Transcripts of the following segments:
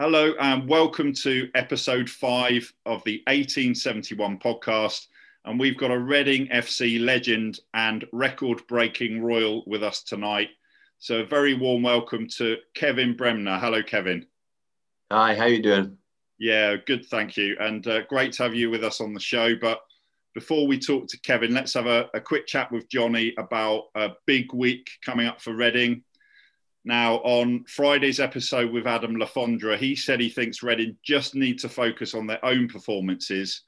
Hello, and welcome to episode five of the 1871 podcast. And we've got a Reading FC legend and record breaking Royal with us tonight. So, a very warm welcome to Kevin Bremner. Hello, Kevin. Hi, how you doing? Yeah, good, thank you. And uh, great to have you with us on the show. But before we talk to Kevin, let's have a, a quick chat with Johnny about a big week coming up for Reading. Now, on Friday's episode with Adam Le Fondre, he said he thinks Reading just need to focus on their own performances.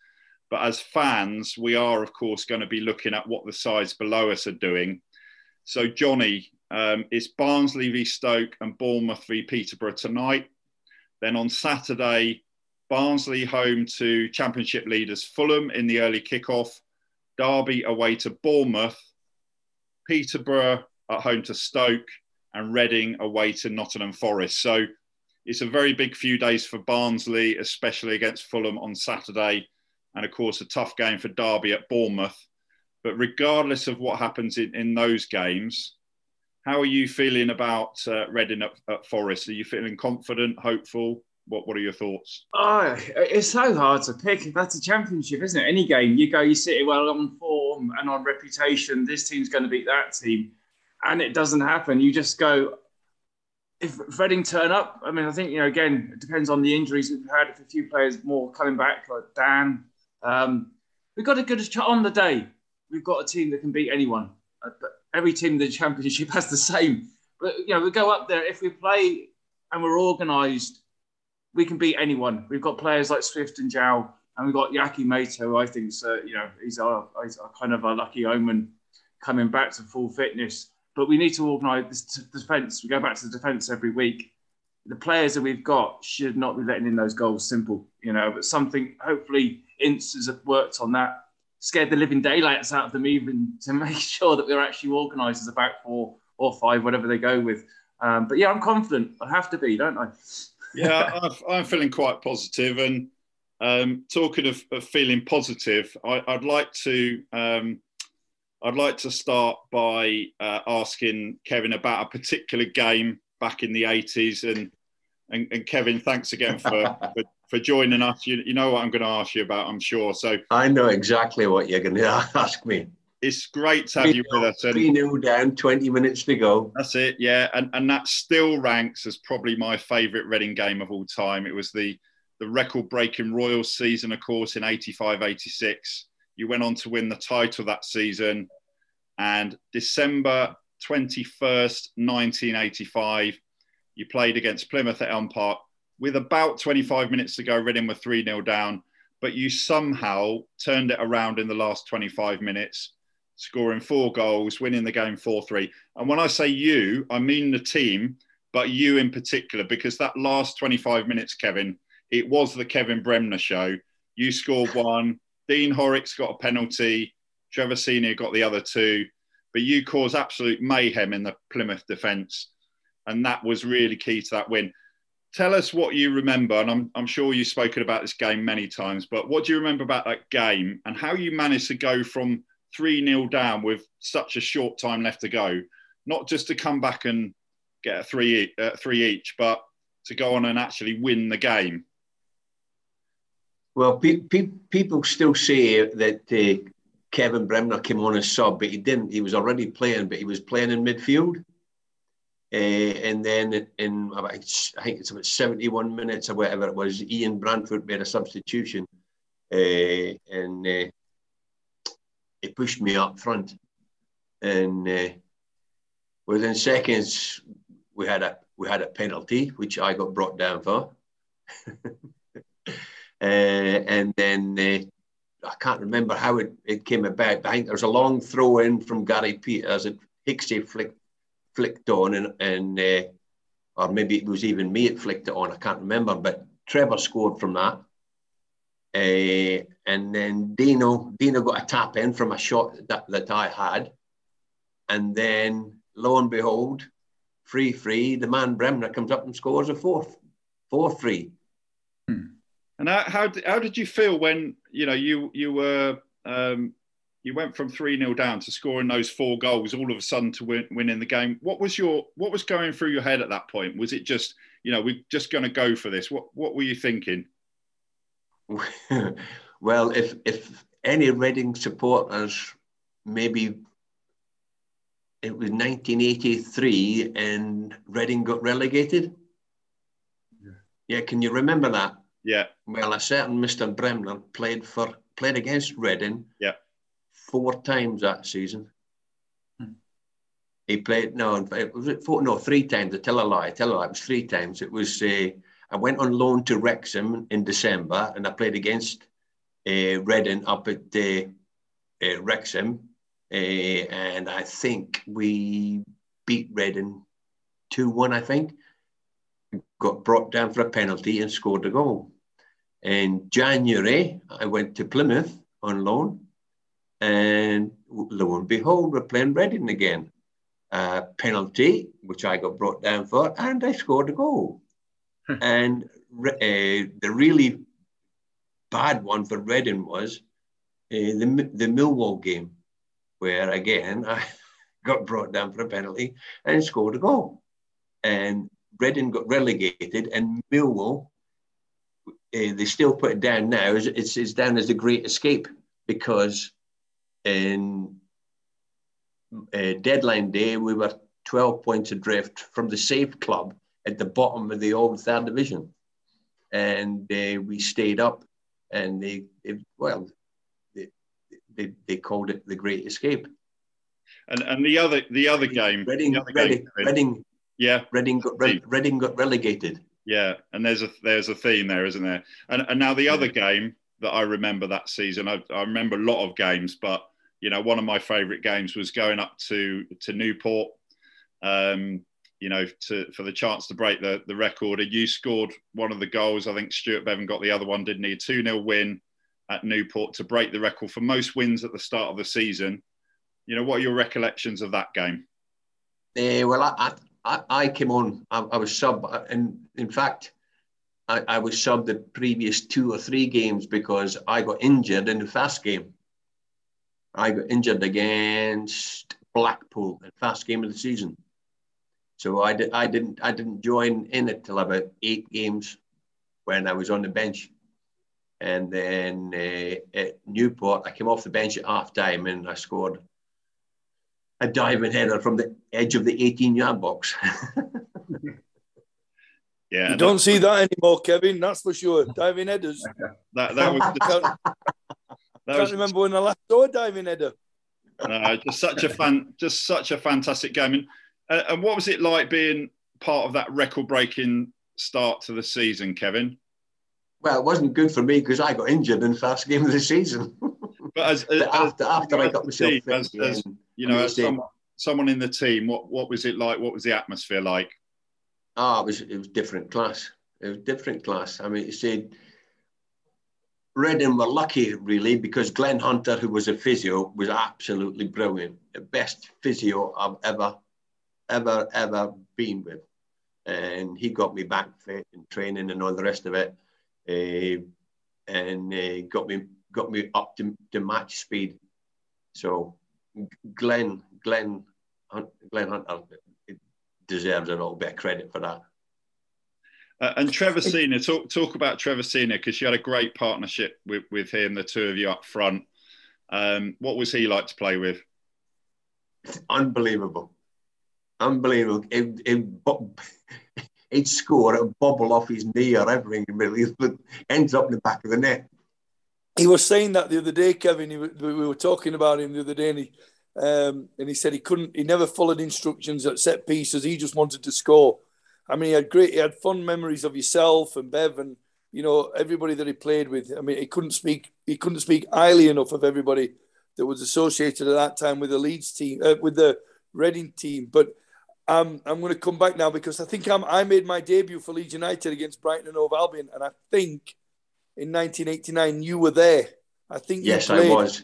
But as fans, we are, of course, going to be looking at what the sides below us are doing. So, Johnny, um, it's Barnsley v Stoke and Bournemouth v Peterborough tonight. Then on Saturday, Barnsley home to Championship leaders Fulham in the early kickoff, Derby away to Bournemouth, Peterborough at home to Stoke, and Reading away to Nottingham Forest. So it's a very big few days for Barnsley, especially against Fulham on Saturday, and of course a tough game for Derby at Bournemouth. But regardless of what happens in, in those games, how are you feeling about uh, Reading at, at Forest? Are you feeling confident, hopeful? What What are your thoughts? Oh, it's so hard to pick. That's a championship, isn't it? Any game you go, you sit well on form and on reputation. This team's going to beat that team and it doesn't happen, you just go. If Reading turn up, I mean, I think you know. Again, it depends on the injuries we've had. If a few players more coming back, like Dan, um, we've got a good on the day. We've got a team that can beat anyone. Uh, every team in the championship has the same. But you know, we go up there if we play and we're organised, we can beat anyone. We've got players like Swift and João, and we've got Yakou Meïté, who I think, uh, you know, he's our, he's our kind of a lucky omen coming back to full fitness. But we need to organise this defence. We go back to the defence every week. The players that we've got should not be letting in those goals. Simple, you know. But something, hopefully, Ince has worked on that. Scared the living daylights out of them, even to make sure that we're actually organised as a back four or five, whatever they go with. Um, but yeah, I'm confident. I have to be, don't I? yeah, I'm feeling quite positive. And um, talking of, of, feeling positive, I, would like to um, I'd like to start by uh, asking Kevin about a particular game back in the 80s. And, and, and Kevin, thanks again for, for, for, joining us. You, you know what I'm going to ask you about, I'm sure. So I know exactly what you're going to ask me. It's great to have you with us. And 3 0 down, 20 minutes to go. That's it, yeah. And, and that still ranks as probably my favourite Reading game of all time. It was the, the record breaking Royal season, of course, in 85 86 you went on to win the title that season. And December 21st, 1985, you played against Plymouth at Elm Park with about 25 minutes to go. Reading were 3 0 down, but you somehow turned it around in the last 25 minutes, scoring four goals, winning the game 4 3. And when I say you, I mean the team, but you in particular, because that last 25 minutes, Kevin, it was the Kevin Bremner show. You scored one, Dean Horrix got a penalty. Trevor Senior got the other two, but you caused absolute mayhem in the Plymouth defence, and that was really key to that win. tell us what you remember, and I'm, I'm sure you've spoken about this game many times, but what do you remember about that game and how you managed to go from 3 0 down with such a short time left to go? Not just to come back and get a three, uh, three each, but to go on and actually win the game. Well, pe- pe- people still say that uh, Kevin Bremner came on as sub, but he didn't. He was already playing, but he was playing in midfield. Uh, and then in about, I think it's about 71 minutes or whatever it was, Ian Branfoot made a substitution. Uh, and uh, he pushed me up front. And uh, within seconds, we had a we had a penalty, which I got brought down for. Uh, and then uh, I can't remember how it, it came about. I think there was a long throw in from Gary Peters that Hicksy flicked, flicked on, and, and uh, or maybe it was even me that flicked it on. I can't remember, but Trevor scored from that. Uh, and then Dino, Dino got a tap in from a shot that, that I had. And then lo and behold, free free, the man Bremner comes up and scores a fourth, four three. Hmm. And how, how did, how did you feel when you know you you were um, you went from three 0 down to scoring those four goals all of a sudden to win winning the game? What was your what was going through your head at that point? Was it just you know we're just going to go for this? What what were you thinking? well, if if any Reading supporters maybe it was 1983 and Reading got relegated. Yeah. yeah, can you remember that? Yeah. Well, a certain Mr. Bremner played for played against Reading. Yeah. Four times that season. Hmm. He played no, it was it four? No, three times. I tell a lie. I tell a lie. It was three times. It was. Uh, I went on loan to Wrexham in December, and I played against uh, Reading up at uh, uh, Wrexham, uh, and I think we beat Reading two one. I think got brought down for a penalty and scored a goal. In January, I went to Plymouth on loan, and lo and behold, we're playing Reading again. Uh, penalty, which I got brought down for, and I scored a goal. and uh, the really bad one for Reading was uh, the, the Millwall game, where again I got brought down for a penalty and scored a goal. And Reading got relegated, and Millwall uh, they still put it down now. It's, it's down as the Great Escape because in uh, deadline day we were 12 points adrift from the safe Club at the bottom of the old third division, and uh, we stayed up, and they, they well, they, they, they called it the Great Escape. And and the other the other game, Reading, the other Reading, game, Reading, yeah, Reading got Reading got relegated. Yeah, and there's a there's a theme there, isn't there? And and now the other game that I remember that season, I, I remember a lot of games, but you know, one of my favourite games was going up to to Newport, um, you know, to for the chance to break the the record. And you scored one of the goals. I think Stuart Beavon got the other one, didn't he? Two 0 win at Newport to break the record for most wins at the start of the season. You know, what are your recollections of that game? Uh, well, I, I, I I came on, I, I, was sub, and in fact, I, I was sub the previous two or three games because I got injured in the first game. I got injured against Blackpool, in the first game of the season. So I, did, I didn't I didn't join in it till about eight games when I was on the bench. And then uh, at Newport, I came off the bench at half time and I scored a diving header from the edge of the 18 yard box. yeah, you don't see that anymore, Kevin. That's for sure. Diving headers. that that was. can't, that can't remember when I last saw a diving header. No, just such a fan, just such a fantastic game. And uh, and what was it like being part of that record-breaking start to the season, Kevin? Well, it wasn't good for me because I got injured in the first game of the season. But as, but after, after I got myself team, as, as, you know, as someone, someone in the team, what what was it like? What was the atmosphere like? Oh, it was it was different class. It was different class. I mean, you said Reading were lucky really because Glenn Hunter, who was a physio, was absolutely brilliant. The best physio I've ever, ever, ever been with. and he got me back fit and training and all the rest of it, uh, and uh, got me got me up to, to match speed. So Glenn Glenn Glenn Hunter deserves a little bit of credit for that. Uh, and Trevor Senior, talk talk about Trevor Senior because you had a great partnership with, with him, the two of you up front. Um, what was he like to play with? Unbelievable, unbelievable. It, it, he'd score, a bobble off his knee or everything, but ends up in the back of the net. He was saying that the other day, Kevin. He, we were talking about him the other day, and he, um, and he said he couldn't, he never followed instructions at set pieces. He just wanted to score. I mean, he had great, he had fond memories of yourself and Bev and you know everybody that he played with. I mean, he couldn't speak, he couldn't speak highly enough of everybody that was associated at that time with the Leeds team, uh, with the Reading team. But um, I'm going to come back now because I think I'm, I made my debut for Leeds United against Brighton and Hove Albion, and I think in 1989 you were there. I think yes, I was.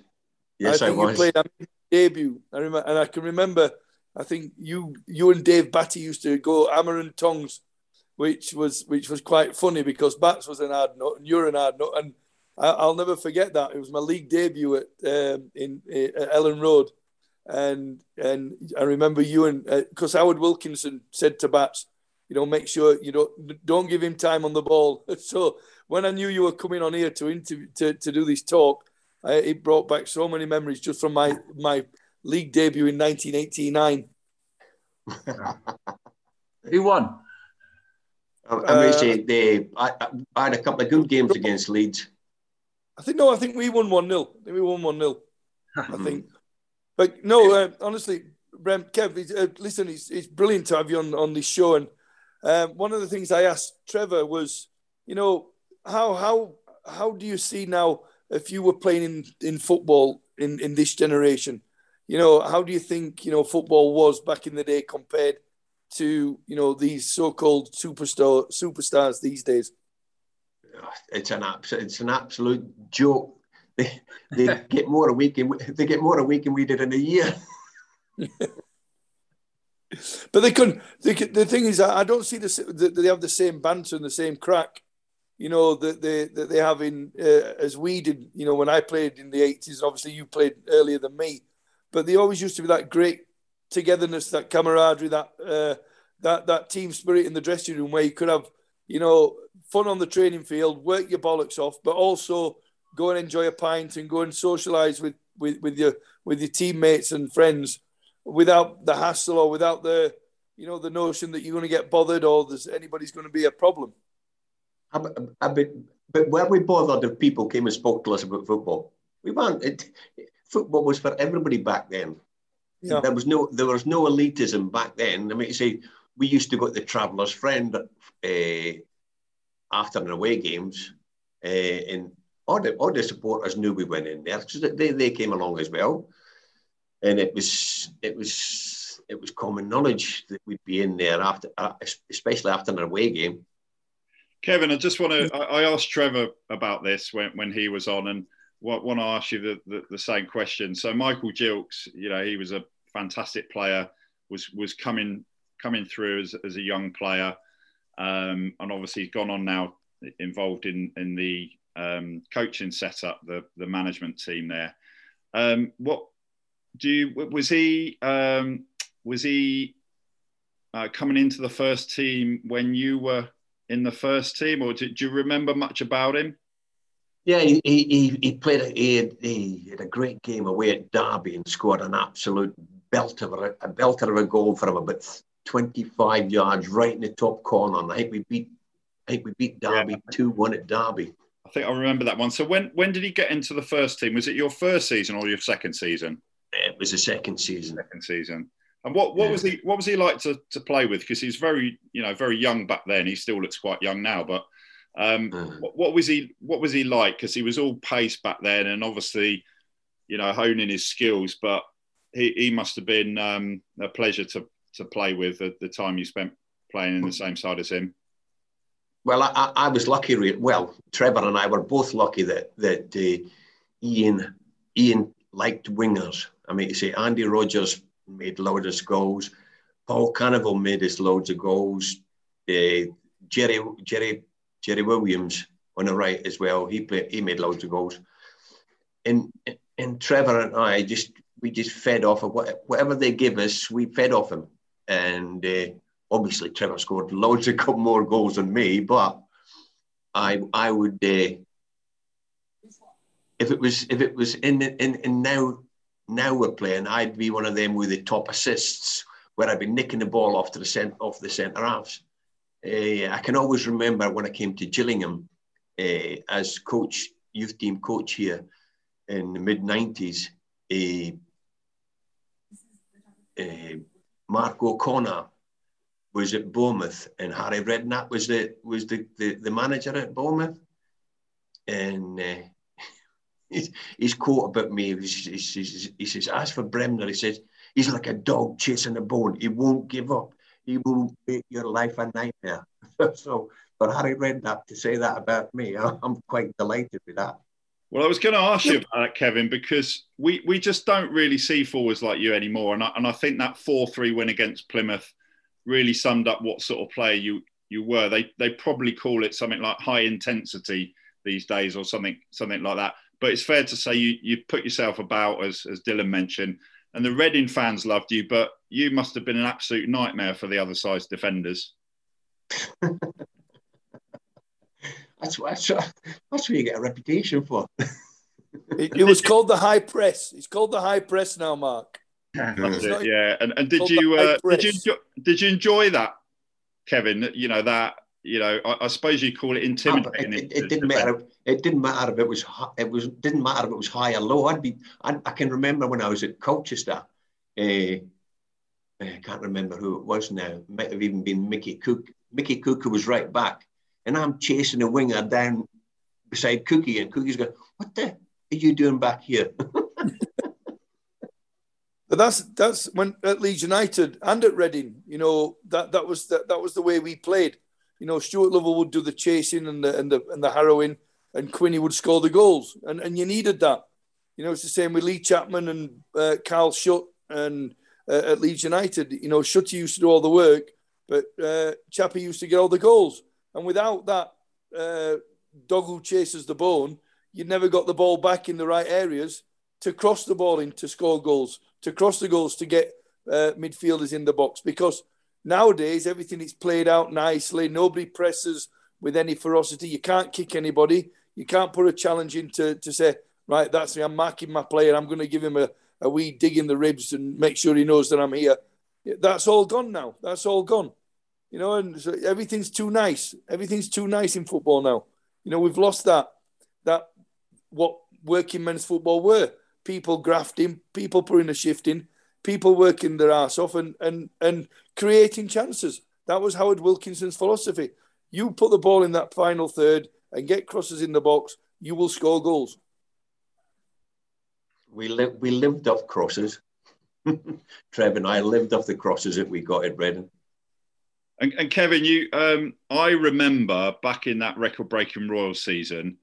Yes, I, I was. You played, I debut. I remember, and I can remember. I think you you and Dave Batty used to go hammer and tongs, which was which was quite funny because Bats was an hard nut and you're an hard nut, and I, will never forget that. It was my league debut at um, in at Elland Road, and and I remember you and because uh, Howard Wilkinson said to Bats, you know, make sure you don't don't give him time on the ball. So when I knew you were coming on here to interview to, to do this talk, I, it brought back so many memories just from my my league debut in 1989. Who won? I, I, say they, I, I, had a couple of good games against Leeds. I think no, I think we won one 0 We won one 0 I think. But no, uh, honestly, Brem, Kev, uh, listen, it's, it's brilliant to have you on, on this show. And um, one of the things I asked Trevor was, you know, how how how do you see now if you were playing in, in football in, in this generation? You know, how do you think you know football was back in the day compared to you know these so-called superstar superstars these days? It's an absolute it's an absolute joke. They, they get more a week and they get more a week than we did in a year. but they couldn't. They, the thing is, I don't see the, they have the same banter and the same crack you know, that they that they have in uh, as we did, you know, when I played in the eighties. Obviously, you played earlier than me, but they always used to be that great togetherness, that camaraderie, that uh, that that team spirit in the dressing room, where you could have, you know, fun on the training field, work your bollocks off, but also go and enjoy a pint and go and socialise with, with with your with your teammates and friends without the hassle or without the you know the notion that you're going to get bothered or there's anybody's going to be a problem. I, I, but, but were we bothered if people came and spoke to us about football? We weren't. It, football was for everybody back then. Yeah. There was no there was no elitism back then. I mean, you say we used to go to the Travellers' Friend uh, after and away games, uh, and all the all the supporters knew we went in there because they, they came along as well, and it was it was it was common knowledge that we'd be in there after, uh, especially after an away game. Kevin, I just want to. I asked Trevor about this when, when he was on, and want to ask you the, the, the, same question. So Michael Gilkes, you know, he was a fantastic player, was was coming coming through as, as a young player, um, and obviously he's gone on now, involved in in the um, coaching setup, the the management team there. Um, what do you was he um, was he uh, coming into the first team when you were in the first team, or do, do you remember much about him? Yeah, he, he, he played. A, he, had, he had a great game away at Derby and scored an absolute belter of a, a belter of a goal from about 25 yards right in the top corner. And I think we beat I think we beat Derby two one at Derby. I think I remember that one. So when when did he get into the first team? Was it your first season or your second season? It was the second season. Second season. And what, what yeah. was he what was he like to, to play with? Because he's very you know very young back then. He still looks quite young now, but um, mm. what, what, was he what was he like? Because he was all pace back then, and obviously you know honing his skills. But he, he must have been um, a pleasure to to play with at the time you spent playing in the same side as him. Well, I, I was lucky. Well, Trevor and I were both lucky that that uh, Ian Ian liked wingers. I mean, you say Andy Rogers made loads of goals. Paul Canoville made us loads of goals. uh, Jerry Jerry Jerry Williams on the right as well. He played. He made loads of goals. And and Trevor and I just we just fed off of what, whatever they give us. We fed off him, and uh, obviously Trevor scored loads of more goals than me. But I I would. Uh, if it was if it was in in, in now now we're playing, I'd be one of them with the top assists where I'd be nicking the ball off to the cent, off the centre halves. Uh, I can always remember when I came to Gillingham uh, as coach, youth team coach here in the mid 90s. Uh, Mark O'Connor was at Bournemouth and Harry Redknapp was the was the, the, the manager at Bournemouth. And uh, his, his quote about me, he says, he says, as for Bremner, he says, he's like a dog chasing a bone. He won't give up. He will make your life a nightmare. so for Harry Redknapp to say that about me, I'm quite delighted with that. Well, I was going to ask you about that, Kevin, because we, we just don't really see forwards like you anymore. And I, and I think that 4 3 win against Plymouth really summed up what sort of player you, you were. They, they probably call it something like high intensity these days or something, something like that. But it's fair to say you, you put yourself about, as, as Dylan mentioned, and the Reading fans loved you, but you must have been an absolute nightmare for the other side's defenders. that's, that's, that's what you get a reputation for. it, it, was called the high press. It's called the high press now, Mark. That's it, yeah. And, and did you uh, did you enjoy, did you enjoy that, Kevin? You know that you know, I, I suppose you call it intimidating. It, it, it didn't matter. It didn't matter if it was. It was didn't matter if it was high or low. I'd be. I'd, i can remember when I was at Colchester. Uh, I can't remember who it was now. It might have even been Mickey Cook. Mickey Cook who was right back, and I'm chasing a winger down beside Cookie, and Cookie's going, "What the are you doing back here?" But that's that's when at Leeds United and at Reading, you know that that was that, that was the way we played. You know, Stuart Lovell would do the chasing and the and the and the harrowing, and Quinny would score the goals, and and you needed that. You know, it's the same with Lee Chapman and uh, Carl Shutt and uh, at Leeds United. You know, Shutty used to do all the work, but uh, Chappie used to get all the goals. And without that uh, dog who chases the bone, you never got the ball back in the right areas to cross the ball in to score goals, to cross the goals to get uh, midfielders in the box because Nowadays, everything is played out nicely. Nobody presses with any ferocity. You can't kick anybody. You can't put a challenge in to, to say, right, that's me. I'm marking my player. I'm going to give him a, a wee dig in the ribs and make sure he knows that I'm here. That's all gone now. That's all gone. You know, and so everything's too nice. Everything's too nice in football now. You know, we've lost that that what working men's football were. People grafting, people putting a shift in, people working their ass off and, and, and creating chances. That was Howard Wilkinson's philosophy. You put the ball in that final third and get crosses in the box, you will score goals. We, li- we lived off crosses. Trev and I lived off the crosses that we got at Reading. And, and Kevin, you, um, I remember back in that record-breaking Royal season,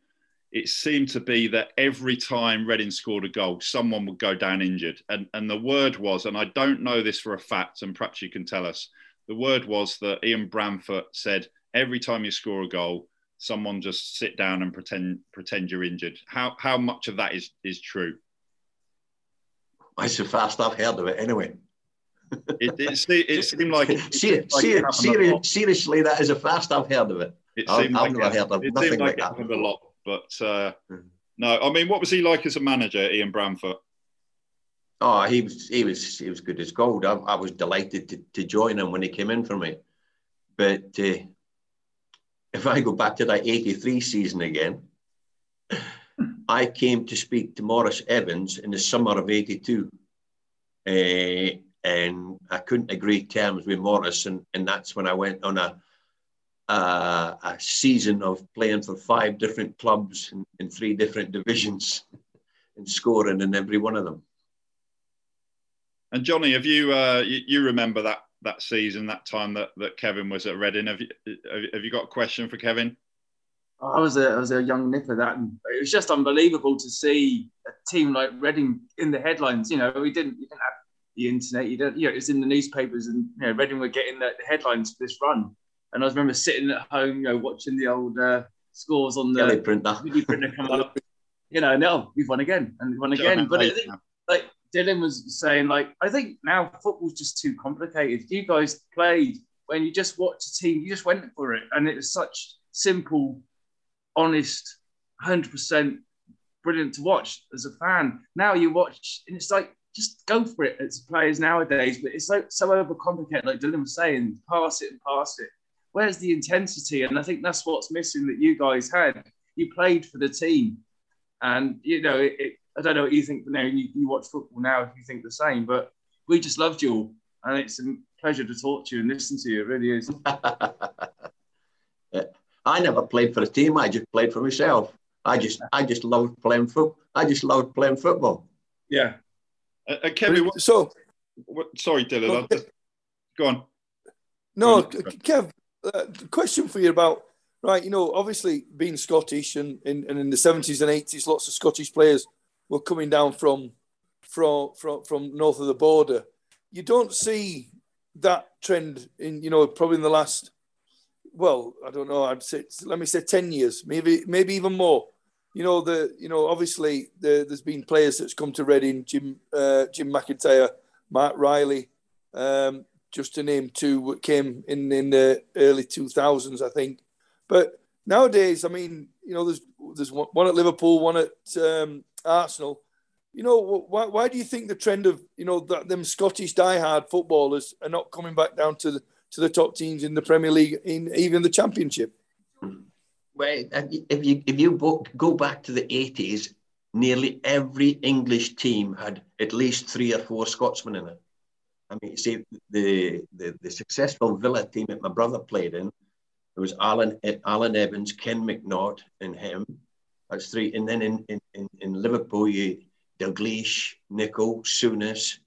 it seemed to be that every time Reading scored a goal, someone would go down injured. And, and the word was, and I don't know this for a fact, and perhaps you can tell us, the word was that Ian Branfoot said, every time you score a goal, someone just sit down and pretend pretend you're injured. How how much of that is is true? It's the first I've heard of it anyway. it, it, it, seemed like, it, it like seriously, seriously, that is the first I've heard of it. It seemed I've, like I've never heard of nothing like, like that. A lot. But uh, mm. no, I mean, what was he like as a manager, Ian Branfoot? Oh, he was he was he was good as gold. I, I was delighted to, to join him when he came in for me. But uh, if I go back to that '83 season again, I came to speak to Maurice Evans in the summer of '82, uh, and I couldn't agree terms with Maurice, and, and that's when I went on a uh, a season of playing for five different clubs in, in three different divisions and scoring in every one of them. And Johnny, have you, uh, you, you remember that that season, that time that, that Kevin was at Reading? Have you have you got a question for Kevin? I was a I was a young nipper that, and it was just unbelievable to see a team like Reading in the headlines. You know, we didn't, you didn't have the internet. You don't, you know, it was in the newspapers, and you know, Reading were getting the headlines for this run And I remember sitting at home, you know, watching the old uh, scores on the teleprinter. printer come up. You know, no, we've won again and we've won again. But I think, like Dylan was saying, like I think now football's just too complicated. You guys played when you just watched a team, you just went for it, and it was such simple, honest, hundred percent brilliant to watch as a fan. Now you watch, and it's like just go for it as players nowadays. But it's so so overcomplicated, like Dylan was saying, pass it and pass it. Where's the intensity? And I think that's what's missing that you guys had. You played for the team, and you know, it, it, I don't know what you think. You know, you, you watch football now, if you think the same, but we just loved you all, and it's a pleasure to talk to you and listen to you. It really is. I never played for a team. I just played for myself. I just, I just loved playing football. I just loved playing football. Yeah. Uh, uh, Kevin, what, So, what, sorry, Dylan. I'll just- go on. no, Go on. Kev, uh, question for you about right. You know, obviously being Scottish and, and, and in the seventies and eighties, lots of Scottish players were coming down from from from from north of the border. You don't see that trend in you know probably in the last well I don't know I'd say let me say ten years maybe maybe even more. You know the you know obviously the, there's been players that's come to Reading Jim uh, Jim McIntyre, Mark Riley, um, just to name two came in in the early 2000s I think. But nowadays I mean you know there's there's one, at Liverpool, one at um, Arsenal you know, why, why do you think the trend of you know that them Scottish diehard footballers are not coming back down to the to the top teams in the Premier League, in even the Championship? Well, if you if you bo- go back to the eighties, nearly every English team had at least three or four Scotsmen in it. I mean, see, the the, the successful Villa team that my brother played in, it was Alan Alan Evans, Ken McNaught, and him. That's three. And then in in, in, in Liverpool, you Dalglish, Nicol, Souness.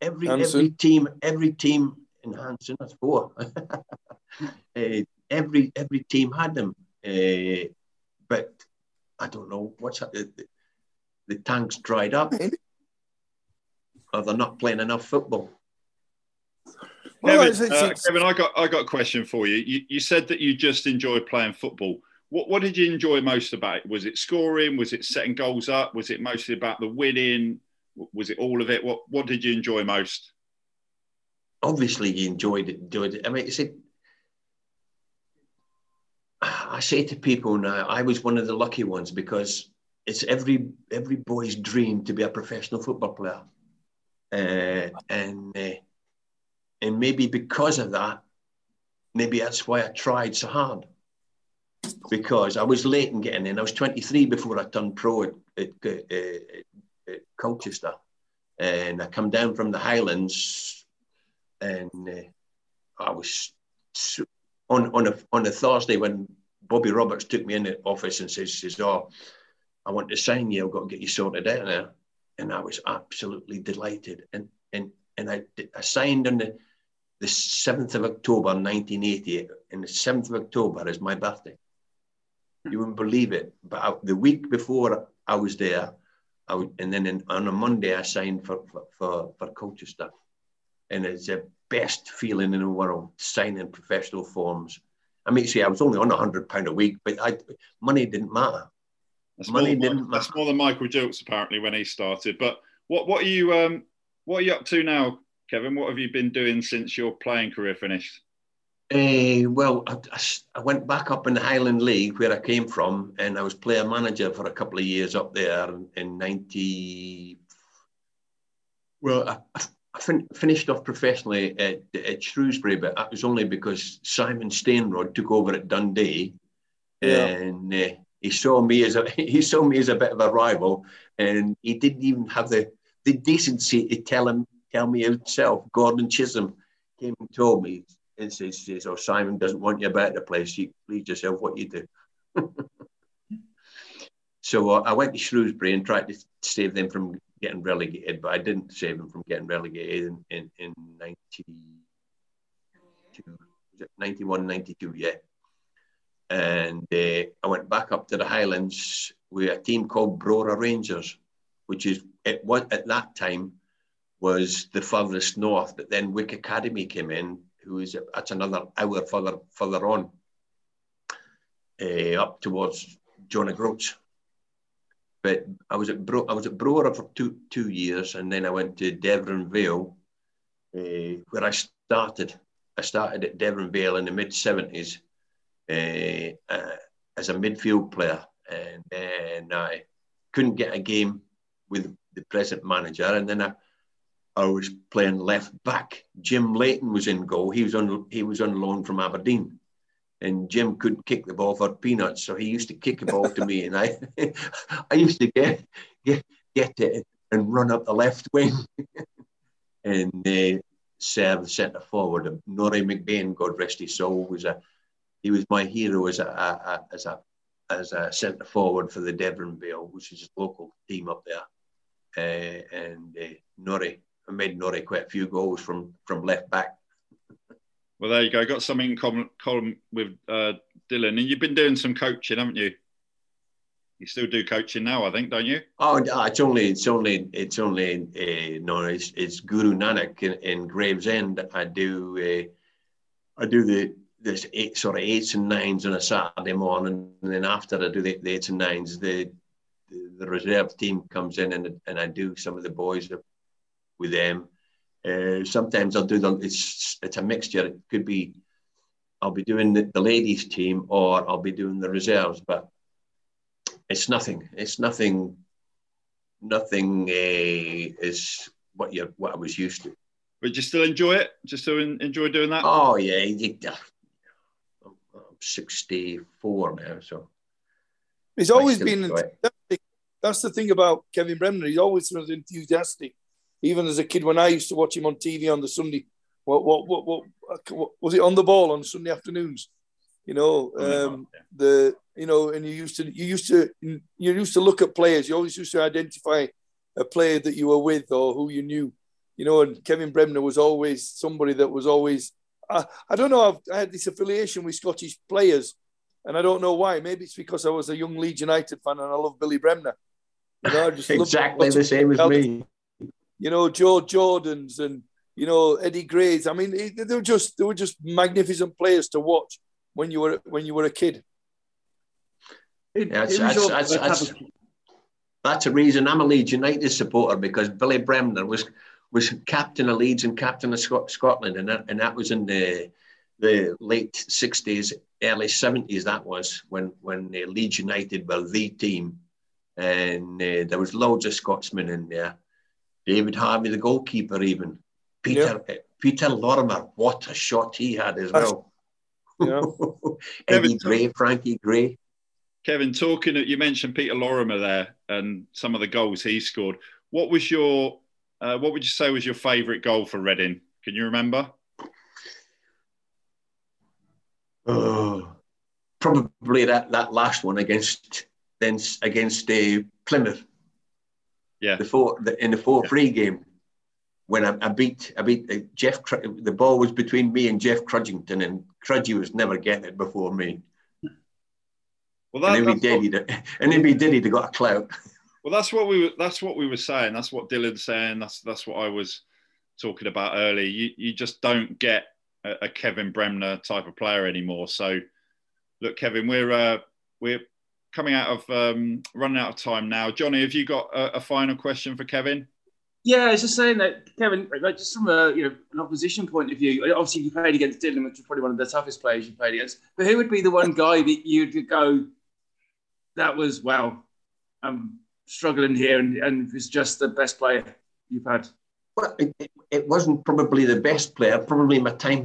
Every every team, every team in Hansen, that's four. uh, every every team had them, uh, but I don't know what's the, the, the tanks dried up, or they're not playing enough football. Well, Kevin, it's- it's- uh, Kevin, I got I got a question for you. You, you said that you just enjoyed playing football. What what did you enjoy most about it? Was it scoring? Was it setting goals up? Was it mostly about the winning? Was it all of it? What what did you enjoy most? Obviously, you enjoyed it. Enjoyed it. I mean, it's a, I say to people now, I was one of the lucky ones because it's every every boy's dream to be a professional football player, uh, and uh, and maybe because of that, maybe that's why I tried so hard. Because I was late in getting in. I was 23 before I turned pro at, at, at, at Colchester, and I come down from the Highlands, and uh, I was on on a on a Thursday when Bobby Roberts took me in the office and says, says "Oh, I want to sign you. I've got to get you sorted out now." And I was absolutely delighted. And and and I, I signed on the the seventh of October, 1980. And the seventh of October is my birthday. You wouldn't believe it, but I, the week before I was there, I would, and then in, on a Monday I signed for for for, for Colchester, and it's the best feeling in the world signing professional forms. I mean, see, I was only on a hundred pound a week, but I money didn't matter. That's Money more, than, didn't that's matter. more than Michael Gilkes apparently when he started. But what what are you um what are you up to now, Kevin? What have you been doing since your playing career finished? Eh, well, I went back up in the Highland League where I came from, and I was player manager for a couple of years up there in, in 90. Well, I, I fin- finished off professionally at, at Shrewsbury, but that was only because Simon Stainrod took over at Dundee, Yeah. and uh, he saw me as a he saw me as a bit of a rival, and he didn't even have the, the decency to tell him tell me himself. Gordon Chisholm came and told me and says, says "Oh, Simon doesn't want you about the place. You please yourself what you do." so uh, I went to Shrewsbury and tried to save them from getting relegated, but I didn't save them from getting relegated in in, in 92, 91, 92, yeah. And uh, I went back up to the Highlands with a team called Brora Rangers, which is at at that time was the furthest north. But then Wick Academy came in who is that's another hour further further on, uh, up towards John O'Groats. But I was at Bro- I was at Brora for two two years, and then I went to Deveronvale, uh, where I started. I started at Deveronvale in the mid seventies uh, uh, as a midfield player, and then I couldn't get a game with the present manager, and then I, I was playing left back. Jim Leighton was in goal. He was on he was on loan from Aberdeen, and Jim couldn't kick the ball for peanuts, so he used to kick the ball to me, and I I used to get get get it and run up the left wing, and uh, serve the centre forward. Norrie McBain, God rest his soul, was a he was my hero as a, a, a as a as a centre forward for the Deveronvale, which is a local team up there. Uh, and uh, Norrie, made Norrie quite a few goals from from left back. Well, there you go. Got something in common, common with uh, Dylan, and you've been doing some coaching, haven't you? You still do coaching now, I think, don't you? Oh, it's only, it's only, it's only. Uh, no, it's, it's Guru Nanak in, in Gravesend. I do, uh, I do the there's eight sort of eights and nines on a Saturday morning, and then after I do the, the eights and nines, the, the, the reserve team comes in and and I do some of the boys with them. Uh, sometimes I'll do them. It's it's a mixture. It could be I'll be doing the, the ladies team or I'll be doing the reserves, but it's nothing. It's nothing. Nothing uh, is what you what I was used to. But you still enjoy it? Just still enjoy doing that? Oh yeah, I'm 64 now, so he's always been enthusiastic. That's the thing about Kevin Bremner. He's always was enthusiastic. Even as a kid, when I used to watch him on TV on the Sunday, what what what, what, what was it on the ball on Sunday afternoons? You know, um, the you know, and you used to you used to you used to look at players. You always used to identify a player that you were with or who you knew. You know, and Kevin Bremner was always somebody that was always I, I don't know. I've, I had this affiliation with Scottish players, and I don't know why. Maybe it's because I was a young Leeds United fan and I love Billy Bremner. You know, exactly the same as me. You know, Joe Jordans and you know Eddie Grays. I mean, they were just they were just magnificent players to watch when you were when you were a kid. Yeah, that's, that's, that's, that's, that's a reason I'm a Leeds United supporter because Billy Bremner was was captain of Leeds and captain of Scotland, and that, and that was in the the late sixties, early seventies. That was when when uh, Leeds United were the team, and uh, there was loads of Scotsmen in there. David Harvey, the goalkeeper, even Peter yeah. uh, Peter Lorimer. What a shot he had as well. Yeah. Eddie Gray, Frankie Gray. Kevin, talking, you mentioned Peter Lorimer there and some of the goals he scored. What was your uh, what would you say was your favourite goal for Reading? Can you remember? Oh, probably that, that last one against then against uh, Plymouth. Yeah. The four the, in the four three yeah. game when I, I, beat I beat uh, Geoff. The ball was between me and Geoff Crudgington, and Crudgy was never getting it before me. Well, that, and then we did. What... And then we did. He got a clout. Well, that's what we were. That's what we were saying. That's what Dylan's saying. That's that's what I was talking about earlier. You you just don't get a, a Kevin Bremner type of player anymore. So, look, Kevin, we're uh, we're coming out of um, running out of time now. Johnny, have you got a, a final question for Kevin? Yeah, I was just saying that Kevin, like just from a you know an opposition point of view, obviously you played against Dylan, which was probably one of the toughest players you played against. But who would be the one guy that you'd go, that was well, um, struggling here and, and is just the best player you've had? Well, it, it wasn't probably the best player. Probably my time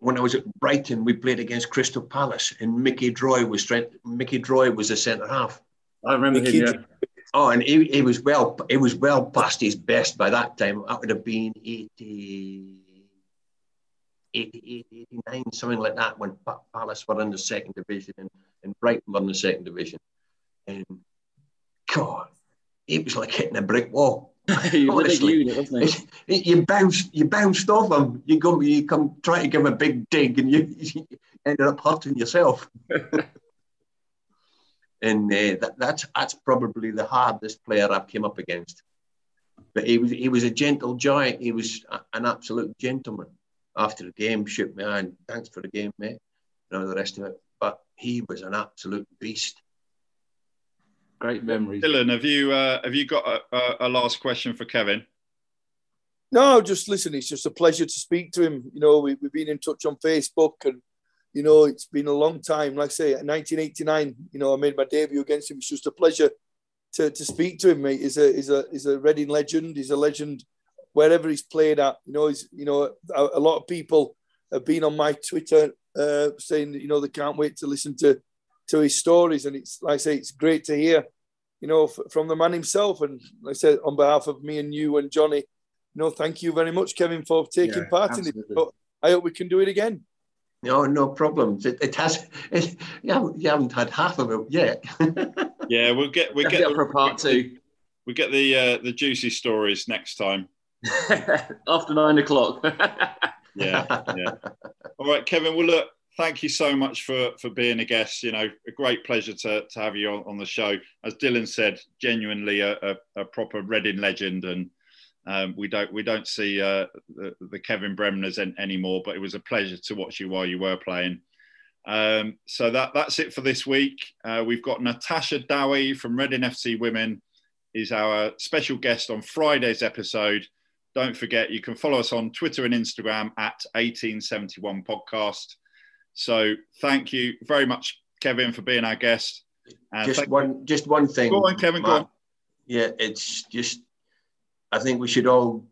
when I was at Brighton, we played against Crystal Palace, and Mickey Droy was strength, Mickey Droy was a centre half. I remember Mickey, him. Yeah. Oh, and he, he was well. He was well past his best by that time. That would have been 80, 88, 89, something like that, when Palace were in the second division and, and Brighton were in the second division. And God, it was like hitting a brick wall. Honestly, unit, you bounced, you bounced off him. You go, you come try to give him a big dig, and you, you ended up hurting yourself. and uh, that, that's that's probably the hardest player I've came up against. But he was he was a gentle giant. He was a, an absolute gentleman. after the game, shook me hand, thanks for the game, mate, and all the rest of it. But he was an absolute beast. Great memories. Dylan, have you uh, have you got a, a, last question for Kevin? No, just listen. It's just a pleasure to speak to him. You know, we, we've been in touch on Facebook, and you know, it's been a long time. Like I say, 1989. You know, I made my debut against him. It's just a pleasure to, to speak to him. Mate. He's a he's a he's a Reading legend. He's a legend wherever he's played at. You know, he's you know a, a lot of people have been on my Twitter uh, saying you know they can't wait to listen to to his stories, and it's like I say, it's great to hear, you know, f- from the man himself. And like I said, on behalf of me and you and Johnny, you know, thank you very much, Kevin, for taking yeah, part absolutely. in it. But I hope we can do it again. No, no problems. It, it has. It, you, haven't, you haven't had half of it yet. yeah, we'll get we we'll get, get for part two. We get the uh, the juicy stories next time. After nine o'clock. yeah, yeah. All right, Kevin. Well, look, thank you so much for for being a guest. You know, a great pleasure to to have you on, on the show. As Dylan said, genuinely a, a, a proper Reading legend, and um, we don't we don't see uh, the, the, Kevin Bremners anymore. But it was a pleasure to watch you while you were playing. Um, so that that's it for this week. Uh, we've got Natasha Dowie from Reading FC Women is our special guest on Friday's episode. Don't forget, you can follow us on Twitter and Instagram at 1871 Podcast. So thank you very much, Kevin, for being our guest. And just one, just one thing. Go on, Kevin. Matt. Go on. Yeah, it's just. I think we should all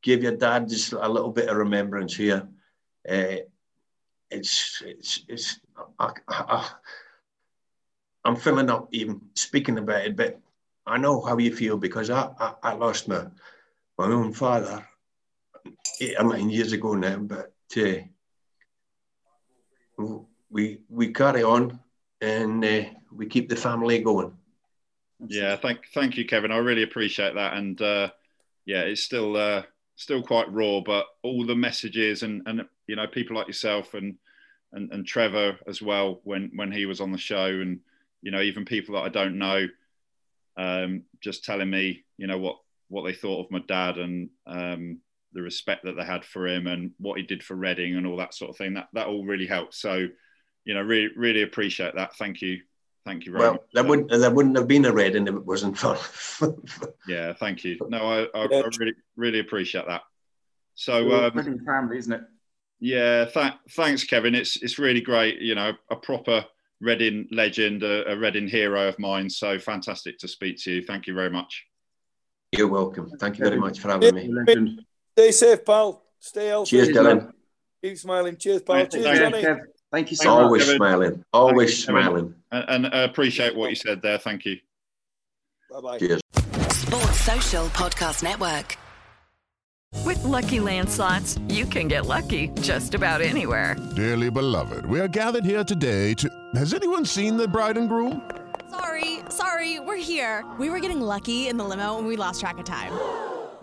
give your dad just a little bit of remembrance here. Uh, it's it's it's. I, I, I'm filling up even speaking about it, but I know how you feel because I, I, I lost my my own father eight or nine years ago now, but uh, we we carry on and uh, we keep the family going. Yeah, thank thank you, Kevin. I really appreciate that, and uh, yeah, it's still uh, still quite raw, but all the messages and and you know people like yourself and and, and Trevor as well when when he was on the show, and you know even people that I don't know, um, just telling me you know what what they thought of my dad and um, the respect that they had for him and what he did for Reading and all that sort of thing. That that all really helped. So, you know, really really appreciate that. Thank you. Thank you very well, much. There wouldn't there wouldn't have been a Reading if it wasn't for. yeah, thank you. No, I, I, I, really really appreciate that. So um, Reading family, isn't it? Yeah, th- thanks, Kevin. It's it's really great. You know, a proper Reading legend, a, a Reading hero of mine. So fantastic to speak to you. Thank you very much. You're welcome. Thank you very much for having me. Stay safe, pal. Stay healthy. Cheers, Dylan. Keep smiling. Cheers, pal. Cheers, Johnny. Thank you so much. Always much. smiling. Always smiling. And, and I appreciate what you said there. Thank you. Bye bye. Cheers. Sports Social Podcast Network. With LuckyLand Slots, you can get lucky just about anywhere. Dearly beloved, we are gathered here today to. Has anyone seen the bride and groom? Sorry, sorry, we're here. We were getting lucky in the limo and we lost track of time.